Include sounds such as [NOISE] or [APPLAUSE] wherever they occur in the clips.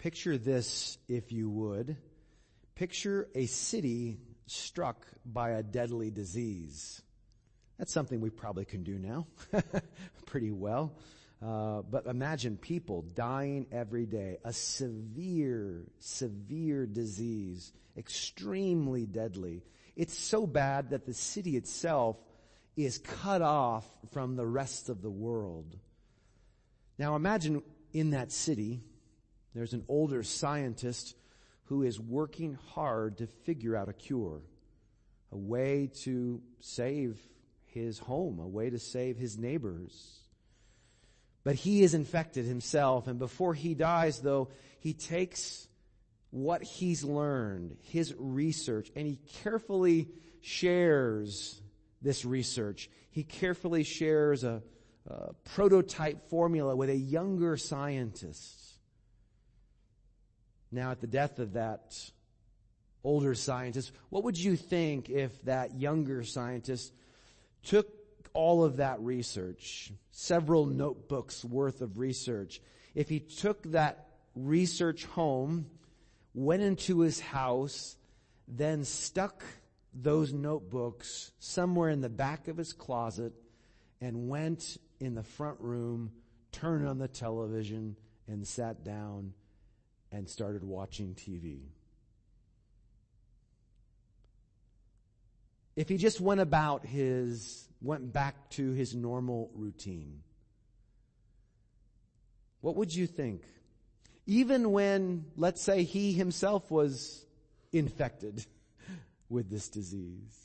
Picture this, if you would. Picture a city struck by a deadly disease. That's something we probably can do now [LAUGHS] pretty well. Uh, but imagine people dying every day. A severe, severe disease, extremely deadly. It's so bad that the city itself is cut off from the rest of the world. Now imagine in that city, there's an older scientist who is working hard to figure out a cure, a way to save his home, a way to save his neighbors. But he is infected himself, and before he dies, though, he takes what he's learned, his research, and he carefully shares this research. He carefully shares a, a prototype formula with a younger scientist. Now, at the death of that older scientist, what would you think if that younger scientist took all of that research, several notebooks worth of research, if he took that research home, went into his house, then stuck those notebooks somewhere in the back of his closet and went in the front room, turned on the television and sat down and started watching TV. If he just went about his, went back to his normal routine, what would you think? Even when, let's say, he himself was infected [LAUGHS] with this disease.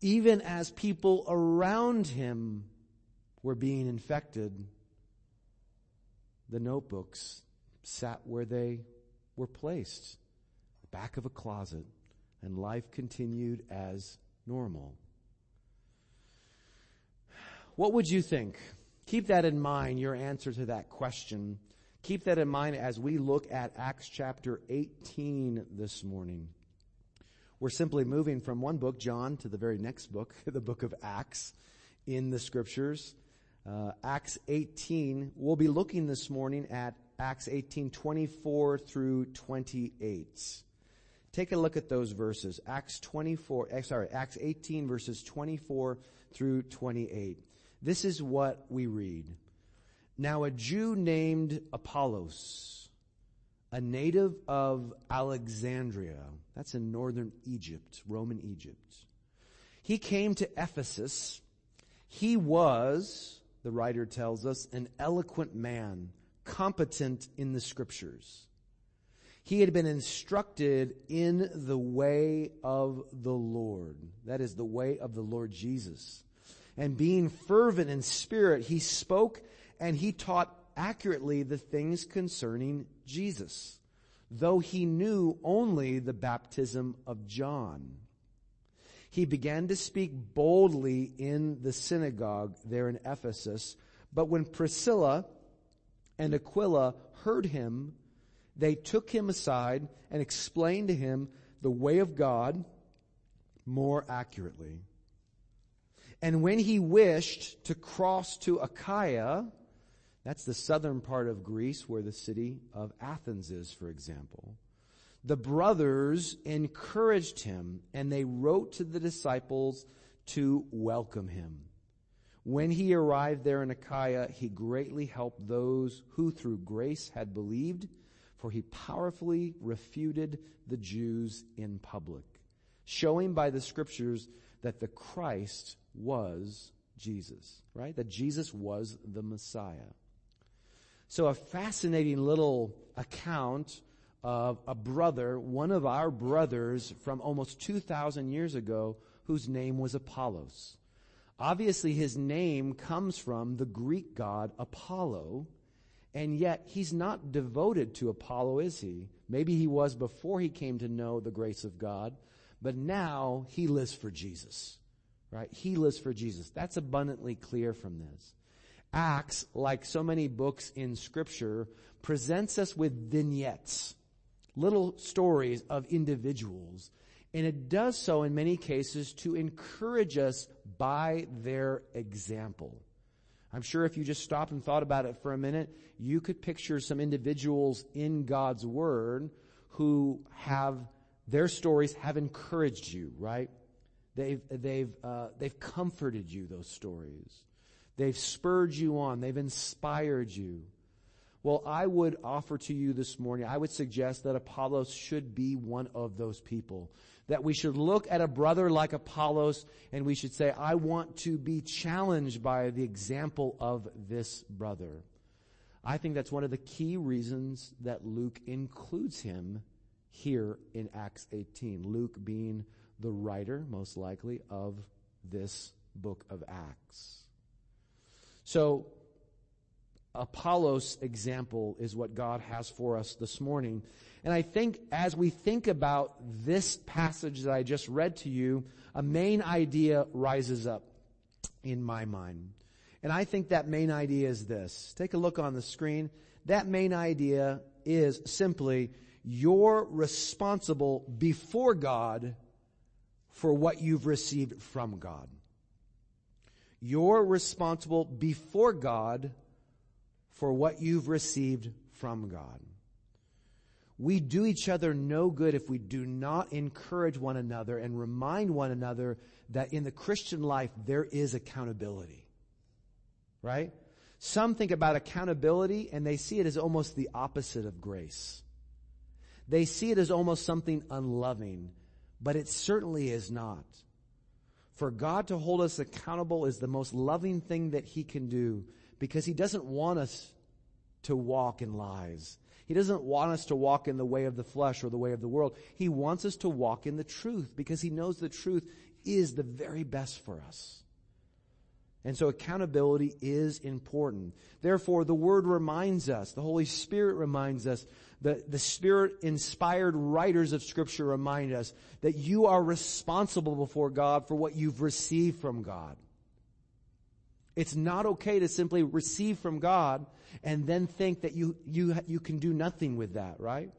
Even as people around him were being infected, the notebooks sat where they were placed, back of a closet, and life continued as normal. What would you think? Keep that in mind, your answer to that question. Keep that in mind as we look at Acts chapter 18 this morning. We're simply moving from one book, John, to the very next book, [LAUGHS] the book of Acts in the scriptures. Uh, Acts 18. We'll be looking this morning at Acts 18, 24 through 28. Take a look at those verses. Acts 24, eh, sorry, Acts 18 verses 24 through 28. This is what we read. Now a Jew named Apollos, a native of Alexandria, that's in northern Egypt, Roman Egypt. He came to Ephesus. He was, the writer tells us, an eloquent man competent in the scriptures. He had been instructed in the way of the Lord. That is the way of the Lord Jesus. And being fervent in spirit, he spoke and he taught accurately the things concerning Jesus, though he knew only the baptism of John. He began to speak boldly in the synagogue there in Ephesus, but when Priscilla and Aquila heard him, they took him aside and explained to him the way of God more accurately. And when he wished to cross to Achaia, that's the southern part of Greece where the city of Athens is, for example. The brothers encouraged him and they wrote to the disciples to welcome him. When he arrived there in Achaia, he greatly helped those who through grace had believed, for he powerfully refuted the Jews in public, showing by the scriptures that the Christ was Jesus, right? That Jesus was the Messiah. So a fascinating little account of a brother, one of our brothers from almost 2,000 years ago, whose name was Apollos. Obviously, his name comes from the Greek god Apollo, and yet he's not devoted to Apollo, is he? Maybe he was before he came to know the grace of God, but now he lives for Jesus, right? He lives for Jesus. That's abundantly clear from this. Acts, like so many books in scripture, presents us with vignettes, little stories of individuals and it does so in many cases to encourage us by their example. I'm sure if you just stopped and thought about it for a minute, you could picture some individuals in God's Word who have, their stories have encouraged you, right? They've, they've, uh, they've comforted you, those stories. They've spurred you on. They've inspired you. Well, I would offer to you this morning, I would suggest that Apollos should be one of those people. That we should look at a brother like Apollos and we should say, I want to be challenged by the example of this brother. I think that's one of the key reasons that Luke includes him here in Acts 18. Luke being the writer, most likely, of this book of Acts. So, Apollos example is what God has for us this morning. And I think as we think about this passage that I just read to you, a main idea rises up in my mind. And I think that main idea is this. Take a look on the screen. That main idea is simply you're responsible before God for what you've received from God. You're responsible before God for what you've received from God. We do each other no good if we do not encourage one another and remind one another that in the Christian life there is accountability. Right? Some think about accountability and they see it as almost the opposite of grace. They see it as almost something unloving, but it certainly is not. For God to hold us accountable is the most loving thing that He can do because He doesn't want us to walk in lies. He doesn't want us to walk in the way of the flesh or the way of the world. He wants us to walk in the truth because He knows the truth is the very best for us. And so accountability is important. Therefore, the Word reminds us, the Holy Spirit reminds us, the, the Spirit inspired writers of Scripture remind us that you are responsible before God for what you've received from God. It's not okay to simply receive from God and then think that you, you, you can do nothing with that, right?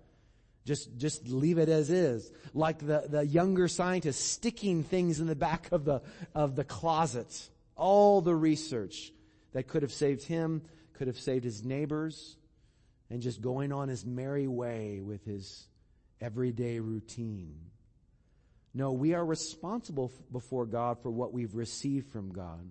Just, just leave it as is. Like the, the younger scientist sticking things in the back of the, of the closet. All the research that could have saved him, could have saved his neighbors, and just going on his merry way with his everyday routine. No, we are responsible before God for what we've received from God.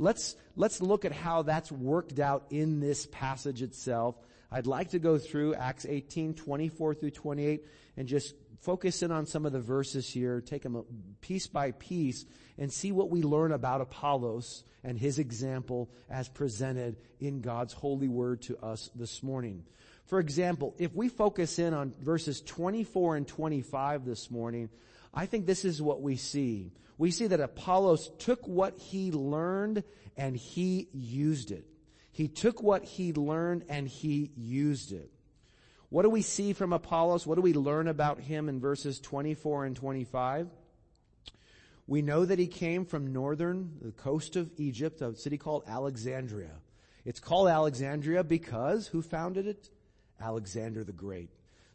Let's, let's look at how that's worked out in this passage itself. I'd like to go through Acts 18, 24 through 28 and just focus in on some of the verses here, take them piece by piece and see what we learn about Apollos and his example as presented in God's holy word to us this morning. For example, if we focus in on verses 24 and 25 this morning, I think this is what we see we see that Apollos took what he learned and he used it. He took what he learned and he used it. What do we see from Apollos? What do we learn about him in verses 24 and 25? We know that he came from northern, the coast of Egypt, a city called Alexandria. It's called Alexandria because who founded it? Alexander the Great.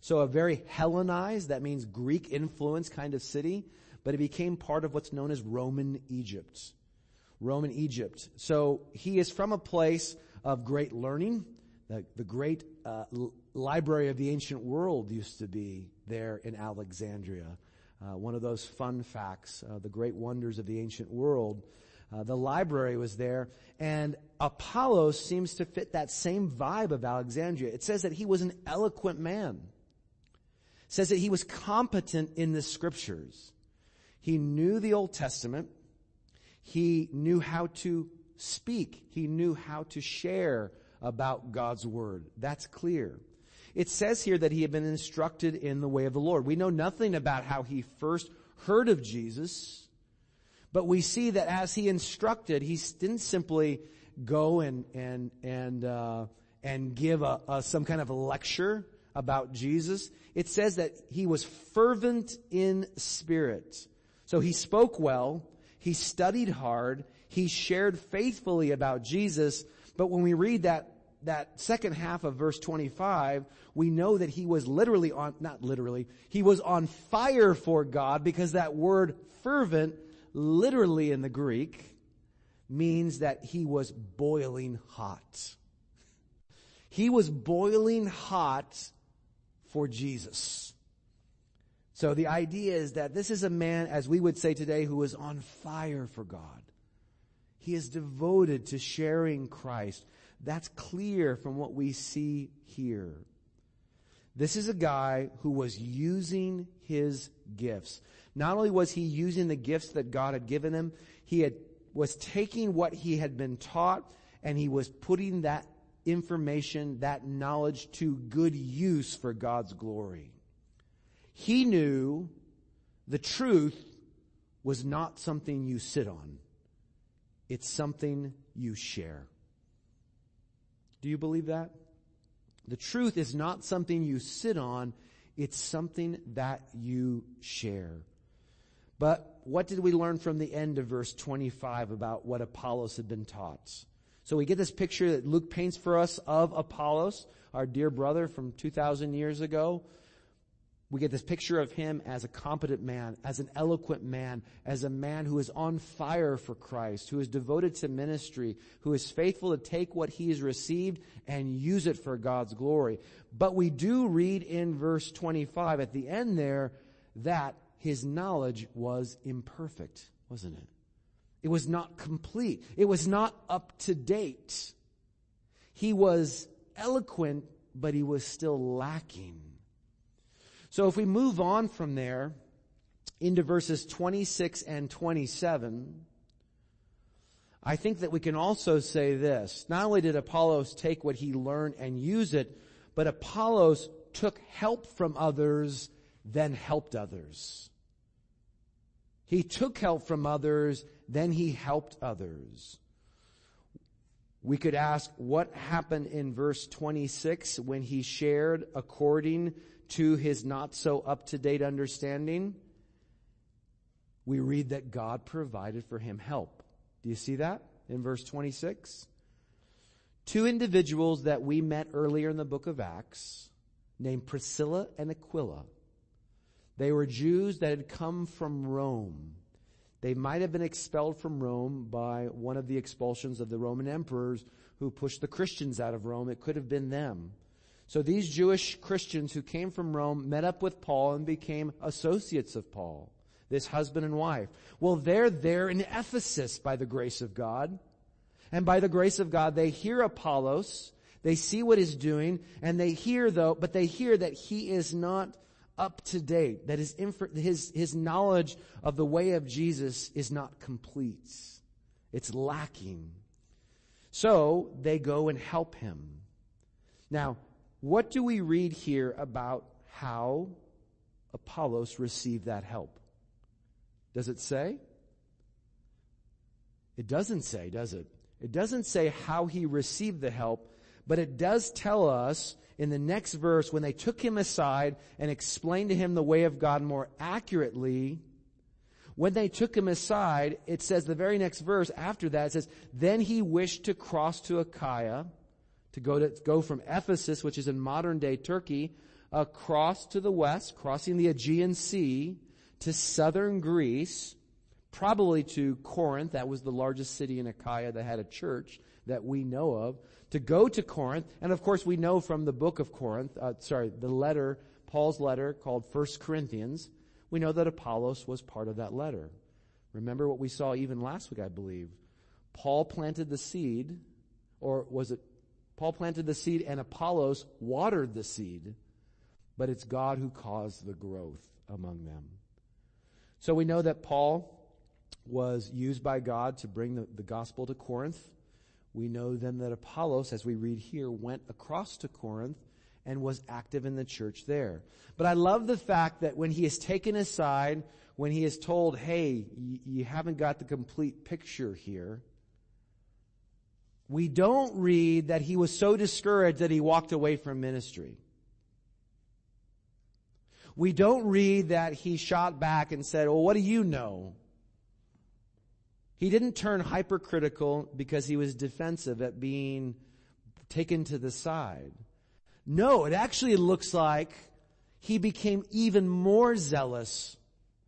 So a very Hellenized, that means Greek influence kind of city but it became part of what's known as Roman Egypt. Roman Egypt. So he is from a place of great learning. The, the great uh, library of the ancient world used to be there in Alexandria. Uh, one of those fun facts, uh, the great wonders of the ancient world. Uh, the library was there, and Apollos seems to fit that same vibe of Alexandria. It says that he was an eloquent man. Says that he was competent in the scriptures. He knew the Old Testament. He knew how to speak. He knew how to share about God's Word. That's clear. It says here that he had been instructed in the way of the Lord. We know nothing about how he first heard of Jesus, but we see that as he instructed, he didn't simply go and and and uh, and give a, a, some kind of a lecture about Jesus. It says that he was fervent in spirit. So he spoke well, he studied hard, he shared faithfully about Jesus, but when we read that that second half of verse 25, we know that he was literally on, not literally, he was on fire for God because that word fervent, literally in the Greek, means that he was boiling hot. He was boiling hot for Jesus. So the idea is that this is a man, as we would say today, who is on fire for God. He is devoted to sharing Christ. That's clear from what we see here. This is a guy who was using his gifts. Not only was he using the gifts that God had given him, he had, was taking what he had been taught and he was putting that information, that knowledge to good use for God's glory. He knew the truth was not something you sit on. It's something you share. Do you believe that? The truth is not something you sit on, it's something that you share. But what did we learn from the end of verse 25 about what Apollos had been taught? So we get this picture that Luke paints for us of Apollos, our dear brother from 2,000 years ago, we get this picture of him as a competent man, as an eloquent man, as a man who is on fire for Christ, who is devoted to ministry, who is faithful to take what he has received and use it for God's glory. But we do read in verse 25 at the end there that his knowledge was imperfect, wasn't it? It was not complete. It was not up to date. He was eloquent, but he was still lacking. So if we move on from there into verses 26 and 27, I think that we can also say this. Not only did Apollos take what he learned and use it, but Apollos took help from others, then helped others. He took help from others, then he helped others. We could ask what happened in verse 26 when he shared according to his not so up to date understanding, we read that God provided for him help. Do you see that in verse 26? Two individuals that we met earlier in the book of Acts, named Priscilla and Aquila. They were Jews that had come from Rome. They might have been expelled from Rome by one of the expulsions of the Roman emperors who pushed the Christians out of Rome. It could have been them. So these Jewish Christians who came from Rome met up with Paul and became associates of Paul, this husband and wife. Well, they're there in Ephesus by the grace of God. And by the grace of God, they hear Apollos, they see what he's doing, and they hear though, but they hear that he is not up to date, that his, his, his knowledge of the way of Jesus is not complete. It's lacking. So they go and help him. Now, what do we read here about how Apollos received that help? Does it say? It doesn't say, does it? It doesn't say how he received the help, but it does tell us in the next verse when they took him aside and explained to him the way of God more accurately, when they took him aside, it says the very next verse after that, it says, then he wished to cross to Achaia, to go to go from Ephesus, which is in modern day Turkey, across to the west, crossing the Aegean Sea to southern Greece, probably to Corinth. That was the largest city in Achaia that had a church that we know of. To go to Corinth, and of course we know from the book of Corinth, uh, sorry, the letter, Paul's letter called First Corinthians, we know that Apollos was part of that letter. Remember what we saw even last week, I believe. Paul planted the seed, or was it Paul planted the seed and Apollos watered the seed, but it's God who caused the growth among them. So we know that Paul was used by God to bring the, the gospel to Corinth. We know then that Apollos, as we read here, went across to Corinth and was active in the church there. But I love the fact that when he is taken aside, when he is told, hey, you haven't got the complete picture here, we don't read that he was so discouraged that he walked away from ministry. We don't read that he shot back and said, well, what do you know? He didn't turn hypercritical because he was defensive at being taken to the side. No, it actually looks like he became even more zealous,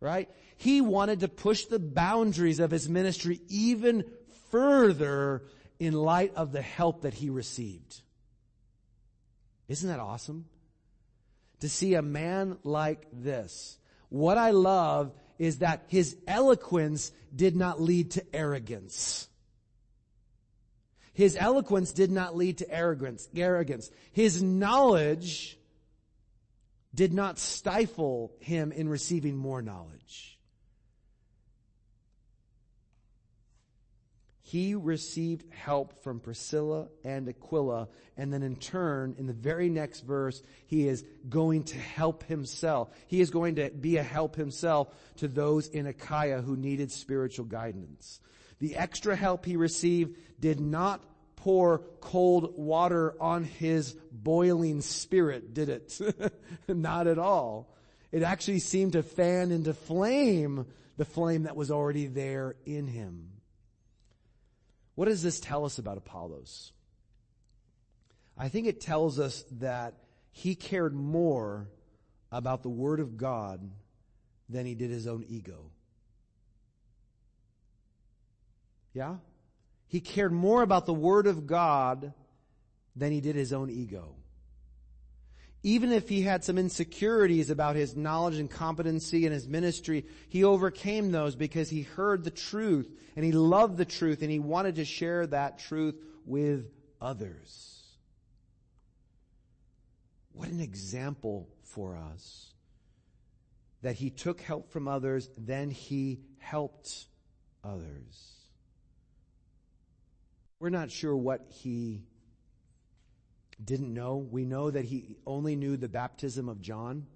right? He wanted to push the boundaries of his ministry even further in light of the help that he received. Isn't that awesome? To see a man like this. What I love is that his eloquence did not lead to arrogance. His eloquence did not lead to arrogance, arrogance. His knowledge did not stifle him in receiving more knowledge. He received help from Priscilla and Aquila, and then in turn, in the very next verse, he is going to help himself. He is going to be a help himself to those in Achaia who needed spiritual guidance. The extra help he received did not pour cold water on his boiling spirit, did it? [LAUGHS] not at all. It actually seemed to fan into flame the flame that was already there in him. What does this tell us about Apollos? I think it tells us that he cared more about the Word of God than he did his own ego. Yeah? He cared more about the Word of God than he did his own ego. Even if he had some insecurities about his knowledge and competency in his ministry, he overcame those because he heard the truth and he loved the truth and he wanted to share that truth with others. What an example for us that he took help from others, then he helped others. We're not sure what he didn't know. We know that he only knew the baptism of John.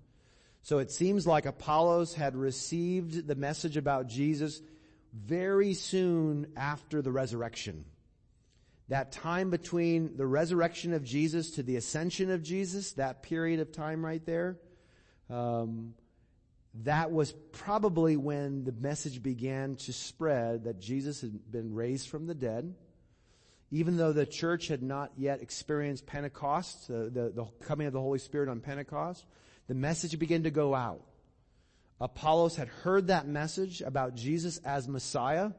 So it seems like Apollos had received the message about Jesus very soon after the resurrection. That time between the resurrection of Jesus to the ascension of Jesus, that period of time right there, um, that was probably when the message began to spread that Jesus had been raised from the dead even though the church had not yet experienced Pentecost, the, the, the, coming of the Holy Spirit on Pentecost, the message began to go out. Apollos had heard that message about Jesus as Messiah,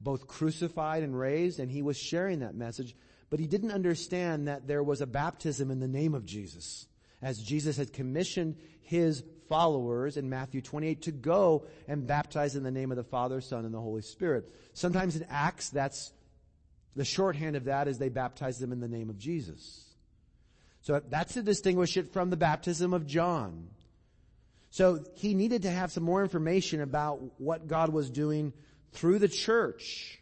both crucified and raised, and he was sharing that message, but he didn't understand that there was a baptism in the name of Jesus, as Jesus had commissioned his followers in Matthew 28 to go and baptize in the name of the Father, Son, and the Holy Spirit. Sometimes in Acts, that's the shorthand of that is they baptize them in the name of Jesus. So that's to distinguish it from the baptism of John. So he needed to have some more information about what God was doing through the church,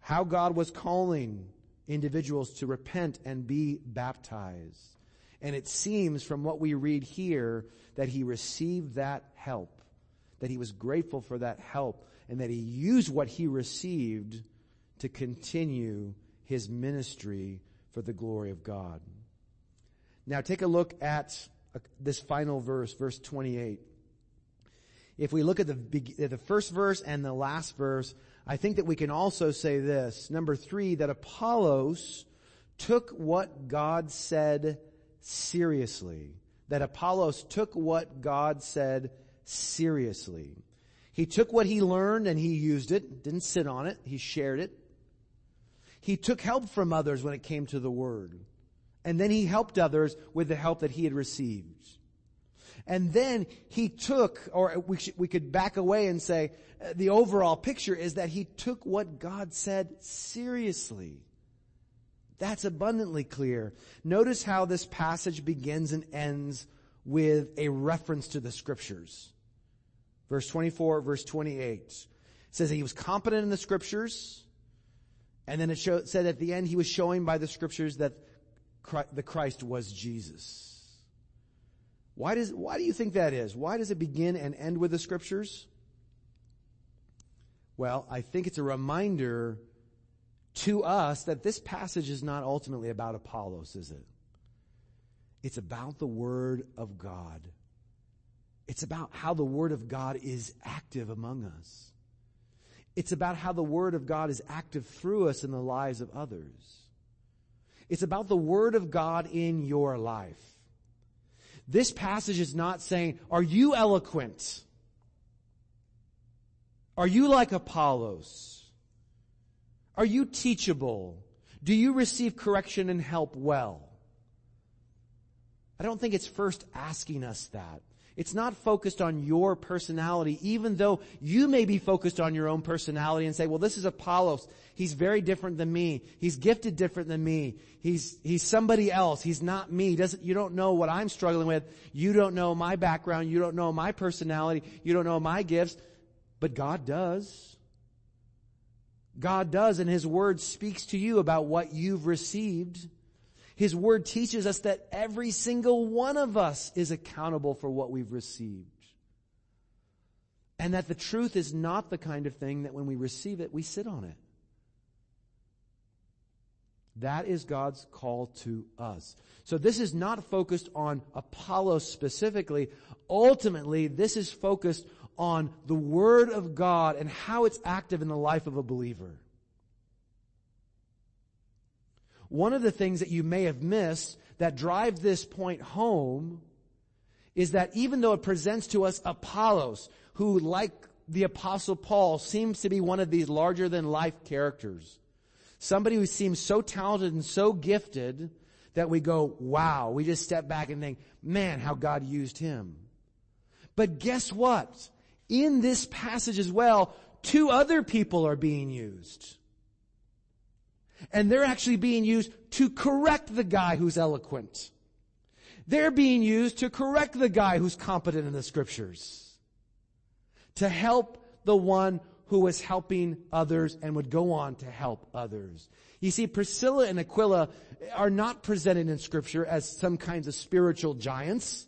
how God was calling individuals to repent and be baptized. And it seems from what we read here that he received that help, that he was grateful for that help, and that he used what he received to continue his ministry for the glory of God. Now take a look at uh, this final verse, verse 28. If we look at the, the first verse and the last verse, I think that we can also say this. Number three, that Apollos took what God said seriously. That Apollos took what God said seriously. He took what he learned and he used it, didn't sit on it, he shared it. He took help from others when it came to the word. And then he helped others with the help that he had received. And then he took, or we, we could back away and say, uh, the overall picture is that he took what God said seriously. That's abundantly clear. Notice how this passage begins and ends with a reference to the scriptures. Verse 24, verse 28 says that he was competent in the scriptures. And then it said at the end he was showing by the scriptures that Christ, the Christ was Jesus. Why does, why do you think that is? Why does it begin and end with the scriptures? Well, I think it's a reminder to us that this passage is not ultimately about Apollos, is it? It's about the Word of God. It's about how the Word of God is active among us. It's about how the Word of God is active through us in the lives of others. It's about the Word of God in your life. This passage is not saying, are you eloquent? Are you like Apollos? Are you teachable? Do you receive correction and help well? I don't think it's first asking us that. It's not focused on your personality, even though you may be focused on your own personality and say, well, this is Apollos. He's very different than me. He's gifted different than me. He's, he's somebody else. He's not me. Doesn't, you don't know what I'm struggling with. You don't know my background. You don't know my personality. You don't know my gifts. But God does. God does and His Word speaks to you about what you've received. His word teaches us that every single one of us is accountable for what we've received. And that the truth is not the kind of thing that when we receive it, we sit on it. That is God's call to us. So this is not focused on Apollos specifically. Ultimately, this is focused on the Word of God and how it's active in the life of a believer. One of the things that you may have missed that drive this point home is that even though it presents to us Apollos, who like the apostle Paul seems to be one of these larger than life characters, somebody who seems so talented and so gifted that we go, wow, we just step back and think, man, how God used him. But guess what? In this passage as well, two other people are being used. And they're actually being used to correct the guy who's eloquent. They're being used to correct the guy who's competent in the scriptures. To help the one who was helping others and would go on to help others. You see, Priscilla and Aquila are not presented in scripture as some kinds of spiritual giants.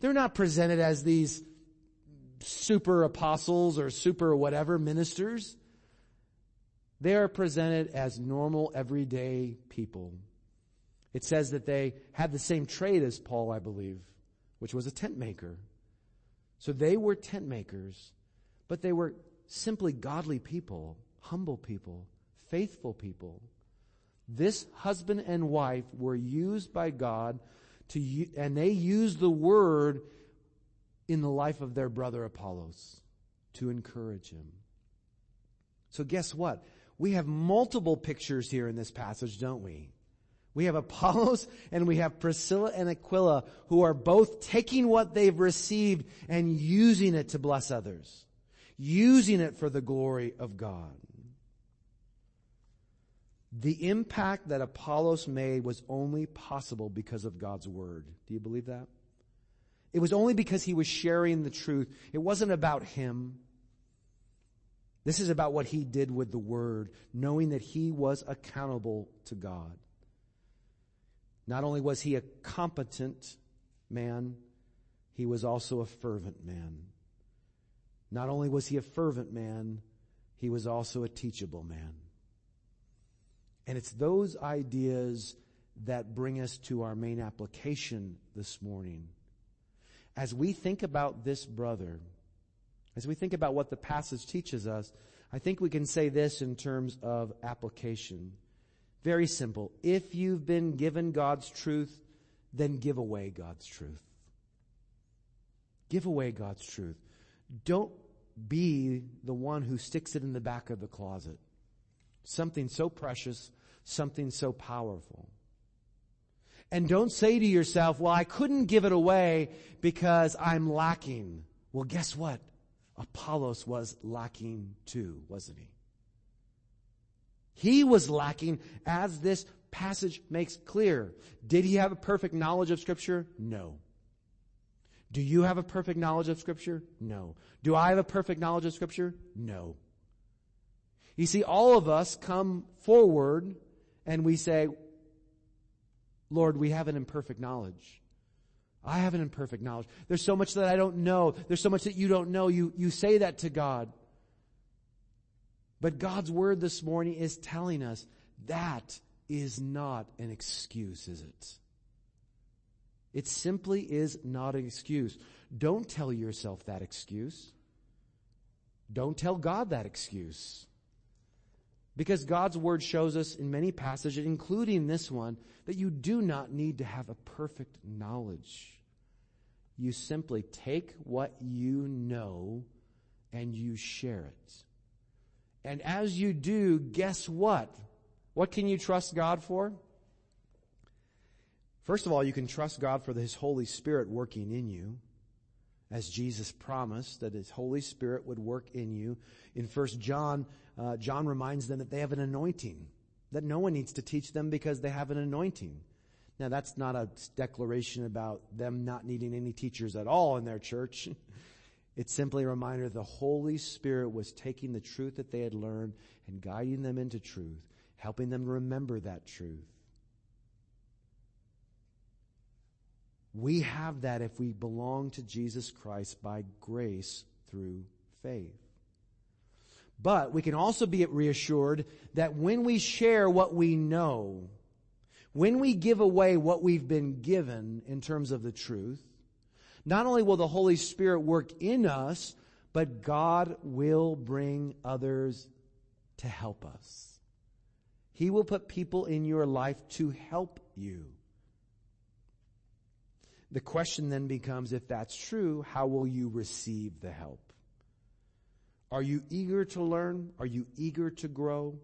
They're not presented as these super apostles or super whatever ministers. They are presented as normal, everyday people. It says that they had the same trade as Paul, I believe, which was a tent maker. So they were tent makers, but they were simply godly people, humble people, faithful people. This husband and wife were used by God to, and they used the word in the life of their brother Apollos to encourage him. So guess what? We have multiple pictures here in this passage, don't we? We have Apollos and we have Priscilla and Aquila who are both taking what they've received and using it to bless others. Using it for the glory of God. The impact that Apollos made was only possible because of God's word. Do you believe that? It was only because he was sharing the truth. It wasn't about him. This is about what he did with the word, knowing that he was accountable to God. Not only was he a competent man, he was also a fervent man. Not only was he a fervent man, he was also a teachable man. And it's those ideas that bring us to our main application this morning. As we think about this brother, as we think about what the passage teaches us, I think we can say this in terms of application. Very simple. If you've been given God's truth, then give away God's truth. Give away God's truth. Don't be the one who sticks it in the back of the closet. Something so precious, something so powerful. And don't say to yourself, well, I couldn't give it away because I'm lacking. Well, guess what? Apollos was lacking too, wasn't he? He was lacking as this passage makes clear. Did he have a perfect knowledge of scripture? No. Do you have a perfect knowledge of scripture? No. Do I have a perfect knowledge of scripture? No. You see, all of us come forward and we say, Lord, we have an imperfect knowledge. I have an imperfect knowledge. There's so much that I don't know. There's so much that you don't know. You, you say that to God. But God's word this morning is telling us that is not an excuse, is it? It simply is not an excuse. Don't tell yourself that excuse. Don't tell God that excuse. Because God's word shows us in many passages, including this one, that you do not need to have a perfect knowledge. You simply take what you know and you share it. And as you do, guess what? What can you trust God for? First of all, you can trust God for His Holy Spirit working in you, as Jesus promised that His Holy Spirit would work in you. In First John, uh, John reminds them that they have an anointing, that no one needs to teach them because they have an anointing. Now that's not a declaration about them not needing any teachers at all in their church. [LAUGHS] It's simply a reminder the Holy Spirit was taking the truth that they had learned and guiding them into truth, helping them remember that truth. We have that if we belong to Jesus Christ by grace through faith. But we can also be reassured that when we share what we know, when we give away what we've been given in terms of the truth, not only will the Holy Spirit work in us, but God will bring others to help us. He will put people in your life to help you. The question then becomes, if that's true, how will you receive the help? Are you eager to learn? Are you eager to grow?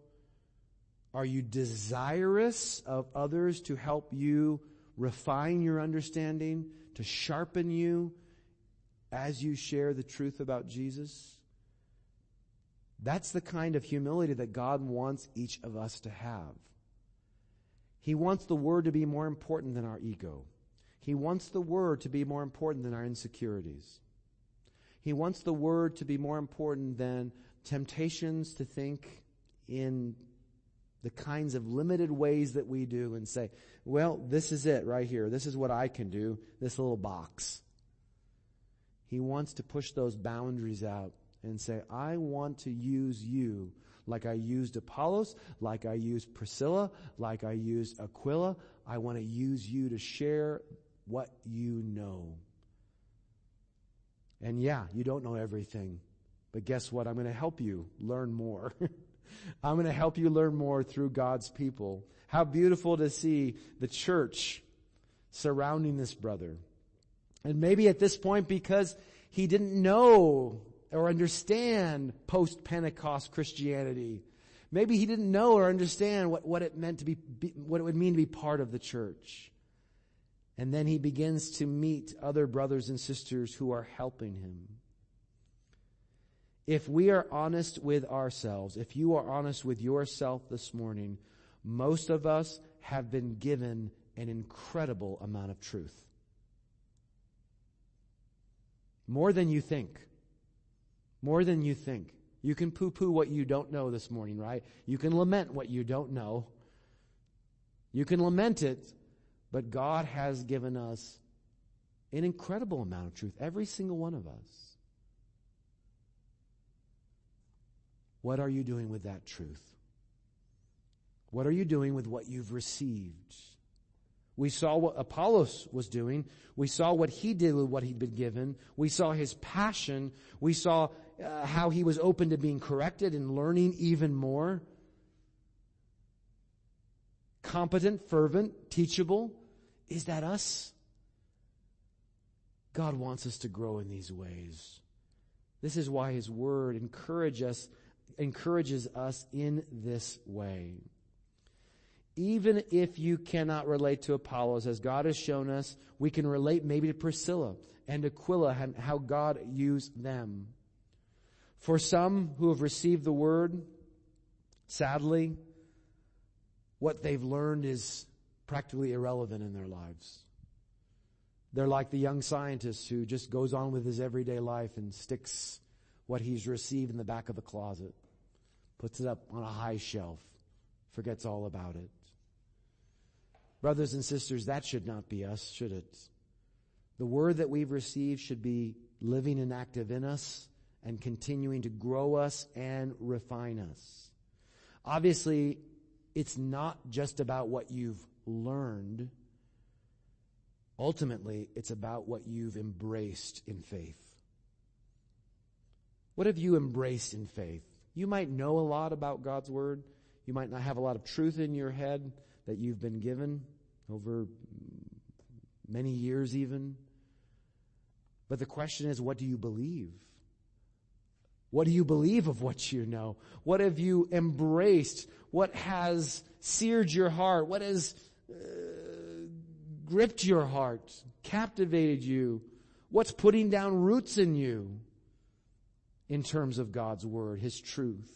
Are you desirous of others to help you refine your understanding, to sharpen you as you share the truth about Jesus? That's the kind of humility that God wants each of us to have. He wants the word to be more important than our ego. He wants the word to be more important than our insecurities. He wants the word to be more important than temptations to think in the kinds of limited ways that we do and say, well, this is it right here. This is what I can do. This little box. He wants to push those boundaries out and say, I want to use you like I used Apollos, like I used Priscilla, like I used Aquila. I want to use you to share what you know. And yeah, you don't know everything. But guess what? I'm going to help you learn more. [LAUGHS] I'm going to help you learn more through God's people. How beautiful to see the church surrounding this brother. And maybe at this point, because he didn't know or understand post-Pentecost Christianity, maybe he didn't know or understand what, what it meant to be, what it would mean to be part of the church. And then he begins to meet other brothers and sisters who are helping him. If we are honest with ourselves, if you are honest with yourself this morning, most of us have been given an incredible amount of truth. More than you think. More than you think. You can poo poo what you don't know this morning, right? You can lament what you don't know. You can lament it, but God has given us an incredible amount of truth, every single one of us. What are you doing with that truth? What are you doing with what you've received? We saw what Apollos was doing. We saw what he did with what he'd been given. We saw his passion. We saw uh, how he was open to being corrected and learning even more. Competent, fervent, teachable. Is that us? God wants us to grow in these ways. This is why His Word encourages us, encourages us in this way. Even if you cannot relate to Apollos, as God has shown us, we can relate maybe to Priscilla and Aquila and how God used them. For some who have received the Word, sadly, what they've learned is practically irrelevant in their lives. They're like the young scientist who just goes on with his everyday life and sticks what he's received in the back of the closet, puts it up on a high shelf, forgets all about it. Brothers and sisters, that should not be us, should it? The word that we've received should be living and active in us and continuing to grow us and refine us. Obviously, it's not just about what you've learned. Ultimately, it's about what you've embraced in faith. What have you embraced in faith? You might know a lot about God's Word. You might not have a lot of truth in your head that you've been given over many years even. But the question is, what do you believe? What do you believe of what you know? What have you embraced? What has seared your heart? What has uh, gripped your heart, captivated you? What's putting down roots in you in terms of God's Word, His truth?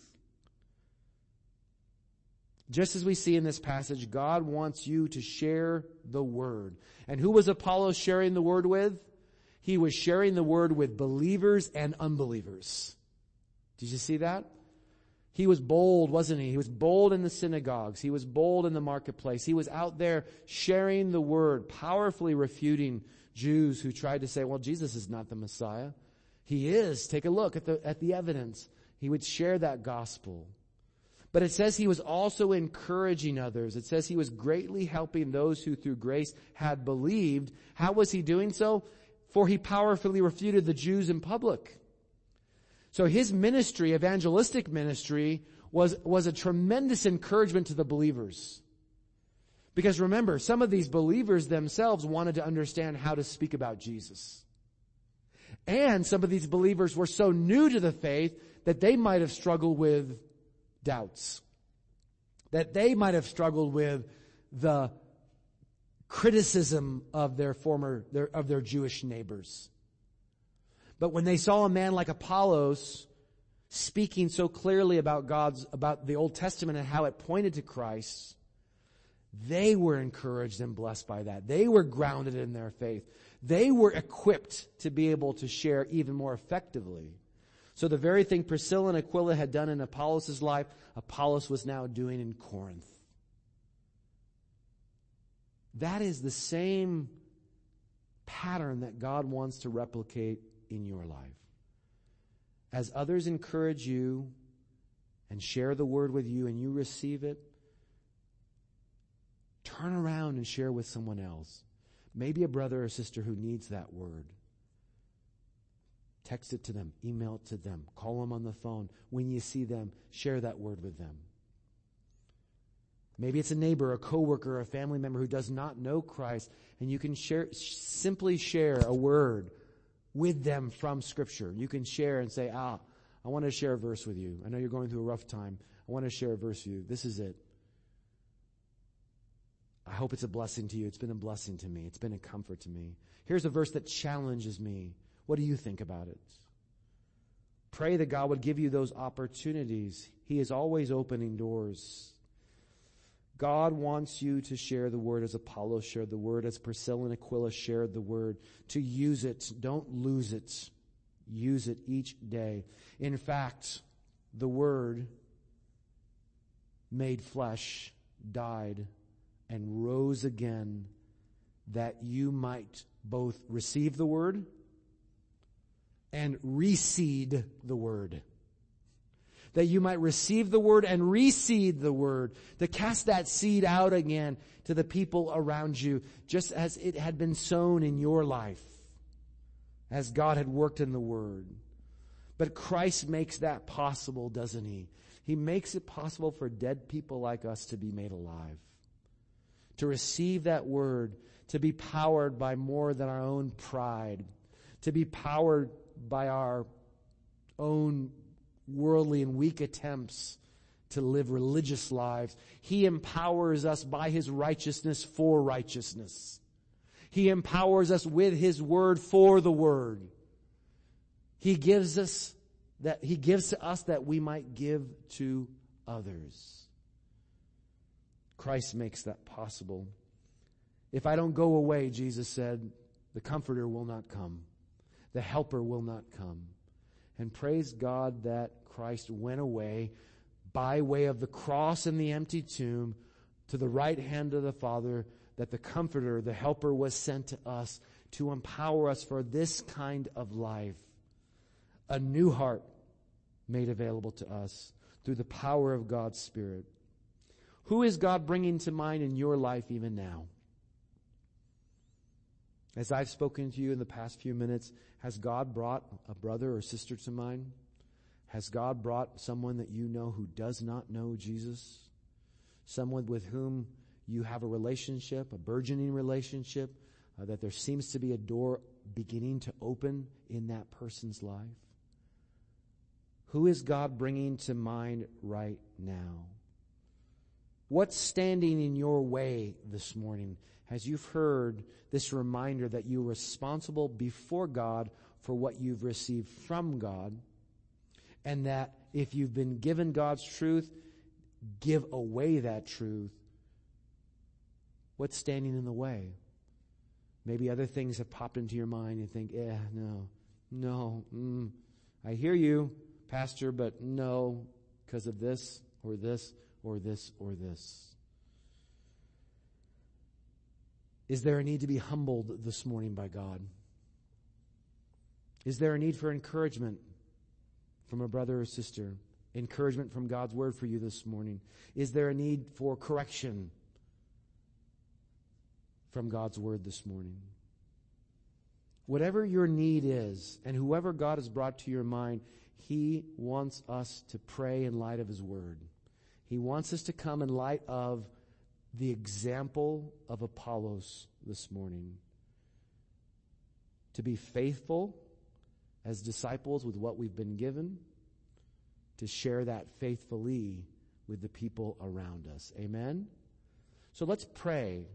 Just as we see in this passage, God wants you to share the Word. And who was Apollos sharing the Word with? He was sharing the Word with believers and unbelievers. Did you see that? He was bold, wasn't he? He was bold in the synagogues. He was bold in the marketplace. He was out there sharing the Word, powerfully refuting Jews who tried to say, well, Jesus is not the Messiah. He is. Take a look at the, at the evidence. He would share that gospel. But it says he was also encouraging others. It says he was greatly helping those who through grace had believed. How was he doing so? For he powerfully refuted the Jews in public. So his ministry, evangelistic ministry, was, was a tremendous encouragement to the believers. Because remember, some of these believers themselves wanted to understand how to speak about Jesus. And some of these believers were so new to the faith that they might have struggled with doubts. That they might have struggled with the criticism of their former, their, of their Jewish neighbors. But when they saw a man like Apollos speaking so clearly about God's, about the Old Testament and how it pointed to Christ, they were encouraged and blessed by that. They were grounded in their faith. They were equipped to be able to share even more effectively. So the very thing Priscilla and Aquila had done in Apollos' life, Apollos was now doing in Corinth. That is the same pattern that God wants to replicate in your life. As others encourage you and share the word with you and you receive it, turn around and share with someone else. Maybe a brother or sister who needs that word. Text it to them, email it to them, call them on the phone. When you see them, share that word with them. Maybe it's a neighbor, a coworker, a family member who does not know Christ, and you can share, simply share a word with them from scripture. You can share and say, ah, I want to share a verse with you. I know you're going through a rough time. I want to share a verse with you. This is it. I hope it's a blessing to you. It's been a blessing to me. It's been a comfort to me. Here's a verse that challenges me. What do you think about it? Pray that God would give you those opportunities. He is always opening doors. God wants you to share the word as Apollos shared the word, as Priscilla and Aquila shared the word, to use it. Don't lose it. Use it each day. In fact, the word made flesh, died, and rose again that you might both receive the word and reseed the word. That you might receive the word and reseed the word. To cast that seed out again to the people around you, just as it had been sown in your life. As God had worked in the word. But Christ makes that possible, doesn't he? He makes it possible for dead people like us to be made alive. To receive that word, to be powered by more than our own pride, to be powered by our own worldly and weak attempts to live religious lives. He empowers us by His righteousness for righteousness. He empowers us with His word for the word. He gives us that, He gives to us that we might give to others. Christ makes that possible. If I don't go away, Jesus said, the comforter will not come the helper will not come. And praise God that Christ went away by way of the cross and the empty tomb to the right hand of the Father, that the comforter, the helper was sent to us to empower us for this kind of life. A new heart made available to us through the power of God's Spirit. Who is God bringing to mind in your life even now? As I've spoken to you in the past few minutes, has God brought a brother or sister to mind? Has God brought someone that you know who does not know Jesus? Someone with whom you have a relationship, a burgeoning relationship, uh, that there seems to be a door beginning to open in that person's life? Who is God bringing to mind right now? What's standing in your way this morning as you've heard this reminder that you're responsible before God for what you've received from God and that if you've been given God's truth, give away that truth. What's standing in the way? Maybe other things have popped into your mind and think, eh, no, no, mm, I hear you, Pastor, but no, because of this or this or this or this. Is there a need to be humbled this morning by God? Is there a need for encouragement from a brother or sister? Encouragement from God's word for you this morning? Is there a need for correction from God's word this morning? Whatever your need is, and whoever God has brought to your mind, He wants us to pray in light of His word. He wants us to come in light of the example of Apollos this morning. To be faithful as disciples with what we've been given, to share that faithfully with the people around us. Amen? So let's pray